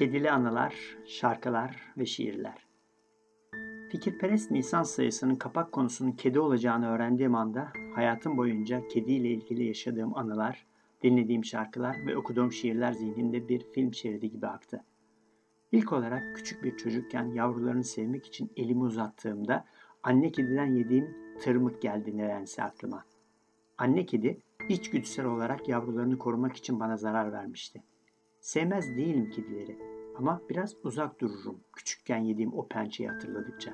Kedili anılar, şarkılar ve şiirler. Fikirperest Nisan sayısının kapak konusunun kedi olacağını öğrendiğim anda hayatım boyunca kediyle ilgili yaşadığım anılar, dinlediğim şarkılar ve okuduğum şiirler zihnimde bir film şeridi gibi aktı. İlk olarak küçük bir çocukken yavrularını sevmek için elimi uzattığımda anne kediden yediğim tırmık geldi nedense aklıma. Anne kedi içgüdüsel olarak yavrularını korumak için bana zarar vermişti. Sevmez değilim kedileri ama biraz uzak dururum küçükken yediğim o pençeyi hatırladıkça.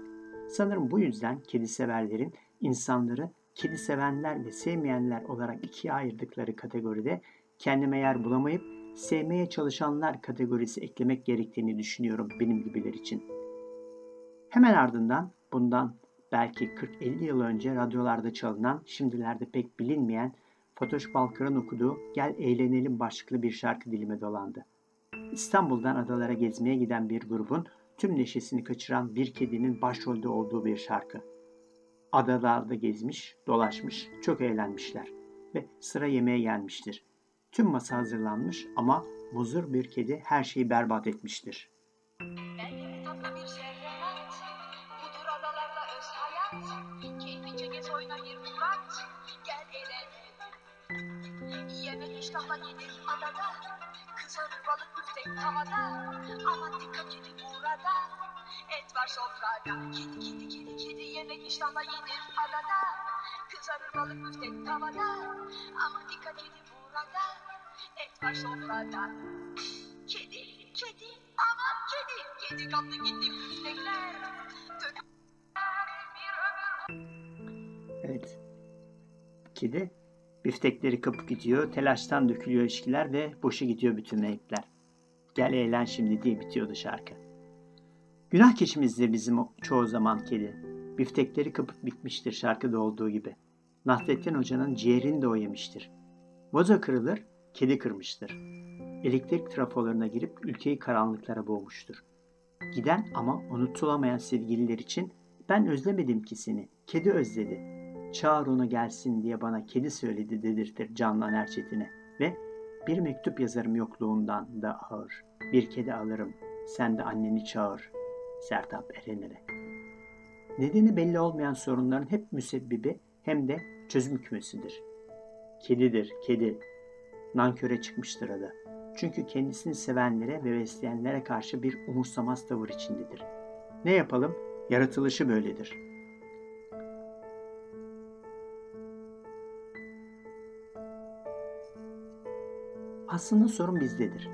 Sanırım bu yüzden kedi severlerin insanları kedi sevenler ve sevmeyenler olarak ikiye ayırdıkları kategoride kendime yer bulamayıp sevmeye çalışanlar kategorisi eklemek gerektiğini düşünüyorum benim gibiler için. Hemen ardından bundan belki 40-50 yıl önce radyolarda çalınan, şimdilerde pek bilinmeyen Fatoş Balkar'ın okuduğu Gel Eğlenelim başlıklı bir şarkı dilime dolandı. İstanbul'dan adalara gezmeye giden bir grubun tüm neşesini kaçıran bir kedinin başrolde olduğu bir şarkı. Adalarda gezmiş, dolaşmış, çok eğlenmişler ve sıra yemeğe gelmiştir. Tüm masa hazırlanmış ama muzur bir kedi her şeyi berbat etmiştir. Balık büftek tavada Aman dikkat edin burada. Et var sofrada Kedi kedi kedi kedi Yemek iştahla yenir adada Kızarır balık büftek tavada Aman dikkat edin burada. Et var sofrada Kedi, kedi, aman kedi, kedi kaptı gitti ömür Evet. Kedi biftekleri kapıp gidiyor, telaştan dökülüyor ilişkiler ve boşa gidiyor bütün renkler. Gel eğlen şimdi diye bitiyordu şarkı. Günah keçimizdir bizim çoğu zaman kedi. Biftekleri kapıp bitmiştir şarkıda olduğu gibi. Nasrettin Hoca'nın ciğerini de o yemiştir. Vazo kırılır, kedi kırmıştır. Elektrik trafolarına girip ülkeyi karanlıklara boğmuştur. Giden ama unutulamayan sevgililer için ben özlemedim ki seni, kedi özledi. Çağır onu gelsin diye bana kedi söyledi dedirtir Canlan Erçetin'e ve bir mektup yazarım yokluğundan da ağır. Bir kedi alırım, sen de anneni çağır. Sertap Erener'e. Nedeni belli olmayan sorunların hep müsebbibi hem de çözüm kümesidir. Kedidir, kedi. Nanköre çıkmıştır adı. Çünkü kendisini sevenlere ve besleyenlere karşı bir umursamaz tavır içindedir. Ne yapalım? Yaratılışı böyledir. Aslında sorun bizdedir.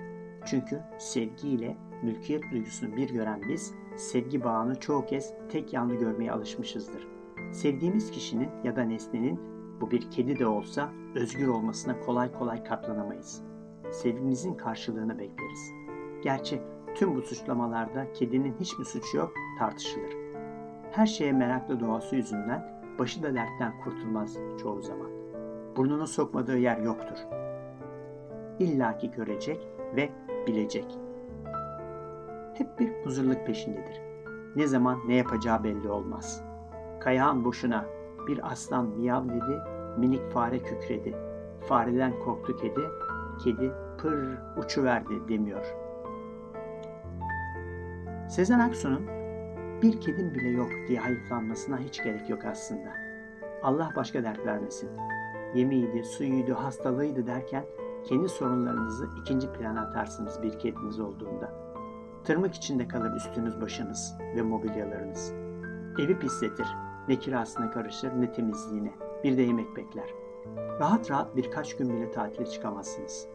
Çünkü sevgiyle mülkiyet duygusunu bir gören biz, sevgi bağını çoğu kez tek yanlı görmeye alışmışızdır. Sevdiğimiz kişinin ya da nesnenin bu bir kedi de olsa özgür olmasına kolay kolay katlanamayız. Sevgimizin karşılığını bekleriz. Gerçi tüm bu suçlamalarda kedinin hiçbir suçu yok tartışılır. Her şeye meraklı doğası yüzünden başı da dertten kurtulmaz çoğu zaman. Burnunu sokmadığı yer yoktur. İlla ki görecek ve bilecek. Hep bir huzurluk peşindedir. Ne zaman ne yapacağı belli olmaz. Kayağın boşuna bir aslan miyav dedi, minik fare kükredi. Fareden korktu kedi, kedi pır uçuverdi demiyor. Sezen Aksu'nun bir kedim bile yok diye hayıflanmasına hiç gerek yok aslında. Allah başka dert vermesin. Yemeğiydi, suyuydu, hastalığıydı derken kendi sorunlarınızı ikinci plana atarsınız bir kediniz olduğunda. Tırmık içinde kalır üstünüz başınız ve mobilyalarınız. Evi pisletir, ne kirasına karışır ne temizliğine. Bir de yemek bekler. Rahat rahat birkaç gün bile tatile çıkamazsınız.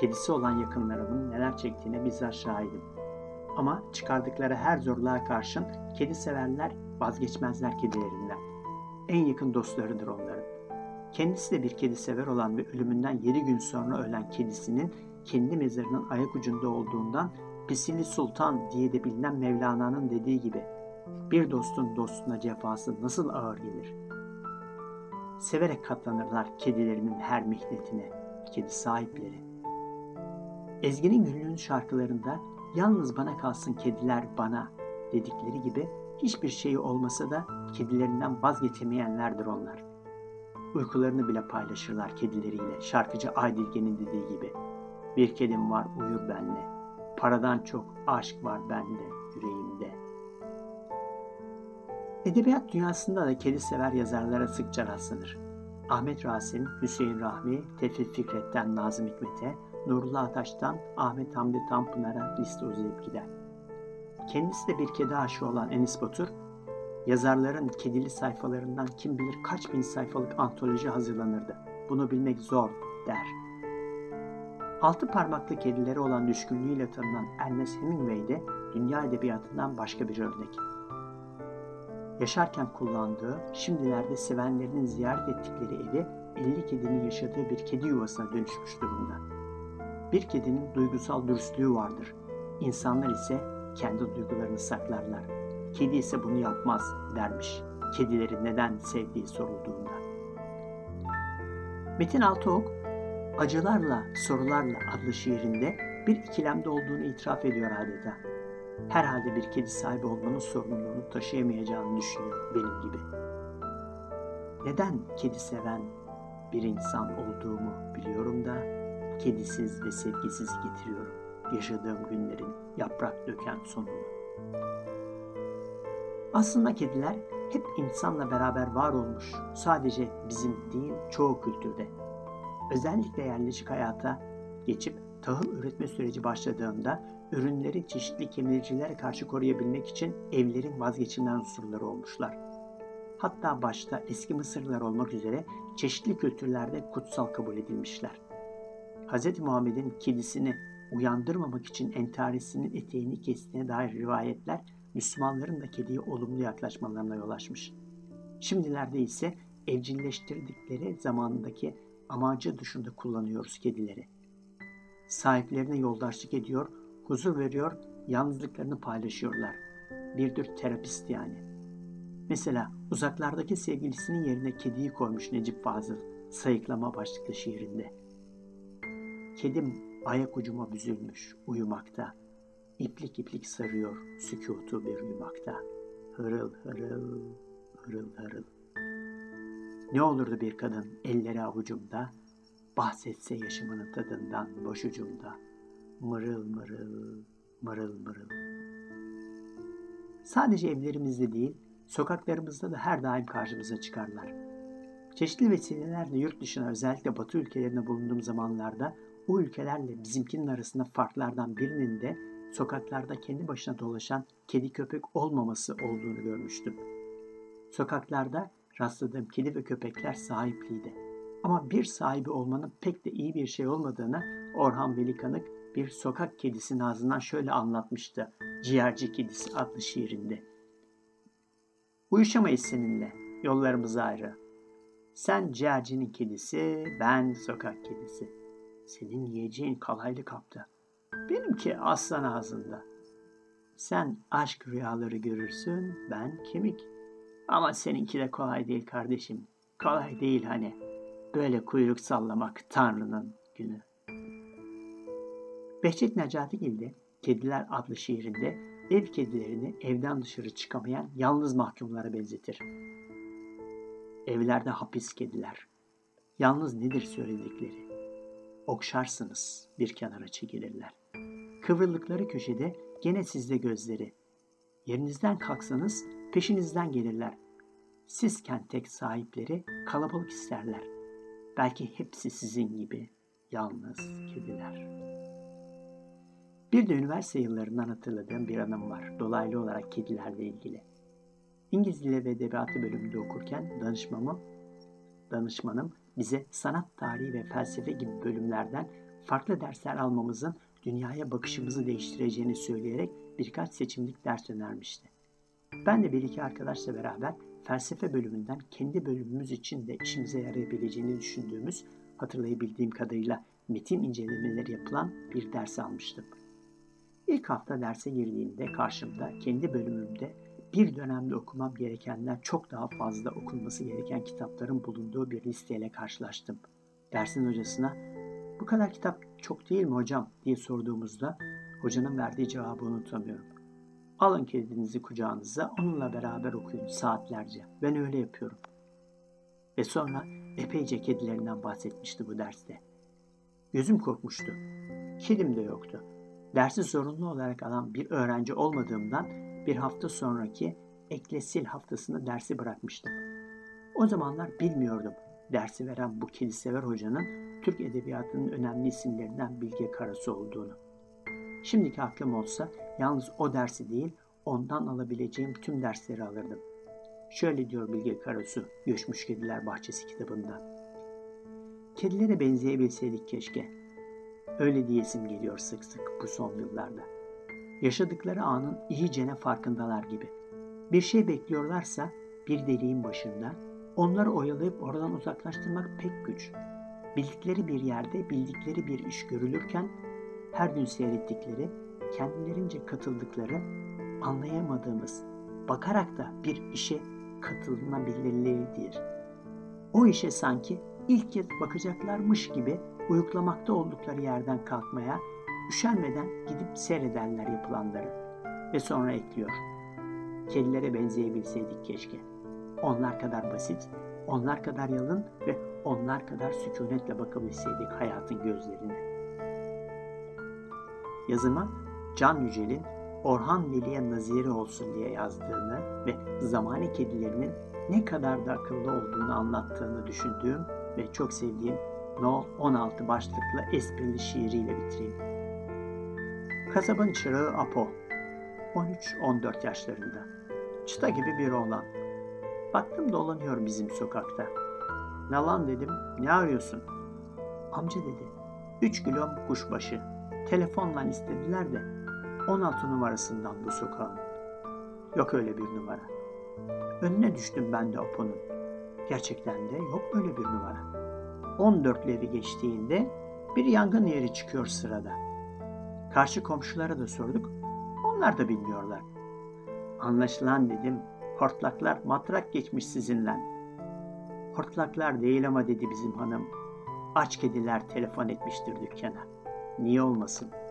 Kedisi olan yakınlarımın neler çektiğine bizzat şahidim. Ama çıkardıkları her zorluğa karşın kedi sevenler vazgeçmezler kedilerinden. En yakın dostlarıdır onların. Kendisi de bir kedi sever olan ve ölümünden 7 gün sonra ölen kedisinin kendi mezarının ayak ucunda olduğundan Pisili Sultan diye de bilinen Mevlana'nın dediği gibi bir dostun dostuna cefası nasıl ağır gelir? Severek katlanırlar kedilerinin her mihnetine, kedi sahipleri. Ezgi'nin günlüğün şarkılarında yalnız bana kalsın kediler bana dedikleri gibi hiçbir şeyi olmasa da kedilerinden vazgeçemeyenlerdir onlar. Uykularını bile paylaşırlar kedileriyle. Şarkıcı Aydilge'nin dediği gibi. Bir kedim var uyur benle. Paradan çok aşk var bende, yüreğimde. Edebiyat dünyasında da kedi sever yazarlara sıkça rastlanır. Ahmet Rasim, Hüseyin Rahmi, Tevfik Fikret'ten Nazım Hikmet'e, Nurullah Ataş'tan Ahmet Hamdi Tanpınar'a liste uzayıp gider. Kendisi de bir kedi aşığı olan Enis Batur, yazarların kedili sayfalarından kim bilir kaç bin sayfalık antoloji hazırlanırdı. Bunu bilmek zor der. Altı parmaklı kedileri olan düşkünlüğüyle tanınan Ernest Hemingway de dünya edebiyatından başka bir örnek. Yaşarken kullandığı, şimdilerde sevenlerinin ziyaret ettikleri evi 50 kedinin yaşadığı bir kedi yuvasına dönüşmüş durumda. Bir kedinin duygusal dürüstlüğü vardır. İnsanlar ise kendi duygularını saklarlar. Kedi ise bunu yapmaz dermiş. Kedileri neden sevdiği sorulduğunda. Metin Altıok, Acılarla Sorularla adlı şiirinde bir ikilemde olduğunu itiraf ediyor adeta. Herhalde bir kedi sahibi olmanın sorumluluğunu taşıyamayacağını düşünüyor benim gibi. Neden kedi seven bir insan olduğumu biliyorum da kedisiz ve sevgisiz getiriyorum yaşadığım günlerin yaprak döken sonunu. Aslında kediler hep insanla beraber var olmuş. Sadece bizim değil çoğu kültürde. Özellikle yerleşik hayata geçip tahıl üretme süreci başladığında ürünleri çeşitli kemiricilere karşı koruyabilmek için evlerin vazgeçilmez unsurları olmuşlar. Hatta başta eski Mısırlılar olmak üzere çeşitli kültürlerde kutsal kabul edilmişler. Hz. Muhammed'in kedisini uyandırmamak için entarisinin eteğini kestiğine dair rivayetler Müslümanların da kediye olumlu yaklaşmalarına yol açmış. Şimdilerde ise evcilleştirdikleri zamanındaki amacı dışında kullanıyoruz kedileri. Sahiplerine yoldaşlık ediyor, huzur veriyor, yalnızlıklarını paylaşıyorlar. Bir tür terapist yani. Mesela uzaklardaki sevgilisinin yerine kediyi koymuş Necip Fazıl sayıklama başlıklı şiirinde. Kedim ayak ucuma büzülmüş uyumakta. İplik iplik sarıyor sükutu bir uyumakta. Hırıl hırıl, hırıl hırıl. Ne olurdu bir kadın elleri avucumda, bahsetse yaşamının tadından boşucumda. Mırıl mırıl, mırıl mırıl. Sadece evlerimizde değil, sokaklarımızda da her daim karşımıza çıkarlar. Çeşitli vesilelerle yurt dışına özellikle batı ülkelerinde bulunduğum zamanlarda o ülkelerle bizimkinin arasında farklardan birinin de sokaklarda kendi başına dolaşan kedi köpek olmaması olduğunu görmüştüm. Sokaklarda rastladığım kedi ve köpekler sahipliydi. Ama bir sahibi olmanın pek de iyi bir şey olmadığını Orhan Velikanık bir sokak kedisinin ağzından şöyle anlatmıştı. Ciğerci Kedisi adlı şiirinde. Uyuşamayız seninle, yollarımız ayrı. Sen ciğercinin kedisi, ben sokak kedisi. Senin yiyeceğin kalaylı kapta. Benimki aslan ağzında. Sen aşk rüyaları görürsün, ben kemik. Ama seninki de kolay değil kardeşim. Kolay değil hani. Böyle kuyruk sallamak Tanrı'nın günü. Behçet Necatigil de Kediler adlı şiirinde ev kedilerini evden dışarı çıkamayan yalnız mahkumlara benzetir. Evlerde hapis kediler. Yalnız nedir söyledikleri? Okşarsınız bir kenara çekilirler. Kıvrıldıkları köşede gene sizde gözleri. Yerinizden kalksanız peşinizden gelirler. Sizken tek sahipleri kalabalık isterler. Belki hepsi sizin gibi yalnız kediler. Bir de üniversite yıllarından hatırladığım bir anım var. Dolaylı olarak kedilerle ilgili. İngiliz Dili ve Edebiyatı bölümünde okurken danışmamı, danışmanım bize sanat tarihi ve felsefe gibi bölümlerden farklı dersler almamızın dünyaya bakışımızı değiştireceğini söyleyerek birkaç seçimlik ders önermişti. Ben de bir iki arkadaşla beraber felsefe bölümünden kendi bölümümüz için de işimize yarayabileceğini düşündüğümüz, hatırlayabildiğim kadarıyla metin incelemeleri yapılan bir ders almıştım. İlk hafta derse girdiğimde karşımda kendi bölümümde bir dönemde okumam gerekenden çok daha fazla okunması gereken kitapların bulunduğu bir listeyle karşılaştım. Dersin hocasına bu kadar kitap çok değil mi hocam diye sorduğumuzda hocanın verdiği cevabı unutamıyorum. Alın kedinizi kucağınıza onunla beraber okuyun saatlerce. Ben öyle yapıyorum. Ve sonra epeyce kedilerinden bahsetmişti bu derste. Gözüm korkmuştu. Kedim de yoktu. Dersi zorunlu olarak alan bir öğrenci olmadığımdan bir hafta sonraki eklesil haftasında dersi bırakmıştım. O zamanlar bilmiyordum dersi veren bu kilisever hocanın Türk Edebiyatı'nın önemli isimlerinden Bilge Karasu olduğunu. Şimdiki aklım olsa yalnız o dersi değil, ondan alabileceğim tüm dersleri alırdım. Şöyle diyor Bilge Karasu, Göçmüş Kediler Bahçesi kitabında. Kedilere benzeyebilseydik keşke. Öyle diyesim geliyor sık sık bu son yıllarda. Yaşadıkları anın iyicene farkındalar gibi. Bir şey bekliyorlarsa bir deliğin başında, onları oyalayıp oradan uzaklaştırmak pek güç. Bildikleri bir yerde bildikleri bir iş görülürken her gün seyrettikleri, kendilerince katıldıkları, anlayamadığımız, bakarak da bir işe katılınabilirliğidir. O işe sanki ilk kez bakacaklarmış gibi uyuklamakta oldukları yerden kalkmaya, üşenmeden gidip seyrederler yapılanları. Ve sonra ekliyor. Kedilere benzeyebilseydik keşke. Onlar kadar basit, onlar kadar yalın ve onlar kadar sükunetle bakabilseydik hayatın gözlerine. Yazımı Can Yücel'in Orhan Veli'ye naziri olsun diye yazdığını ve zamane kedilerinin ne kadar da akıllı olduğunu anlattığını düşündüğüm ve çok sevdiğim No 16 başlıklı esprili şiiriyle bitireyim. Kasabın çırağı Apo, 13-14 yaşlarında. Çıta gibi bir oğlan. Baktım dolanıyor bizim sokakta. Ne lan dedim, ne arıyorsun? Amca dedi, 3 kilo kuşbaşı. Telefonla istediler de 16 numarasından bu sokağın. Yok öyle bir numara. Önüne düştüm ben de Apo'nun. Gerçekten de yok böyle bir numara. 14'leri geçtiğinde bir yangın yeri çıkıyor sırada. Karşı komşulara da sorduk. Onlar da bilmiyorlar. Anlaşılan dedim. Hortlaklar matrak geçmiş sizinle. Hortlaklar değil ama dedi bizim hanım. Aç kediler telefon etmiştir dükkana. Niye olmasın?''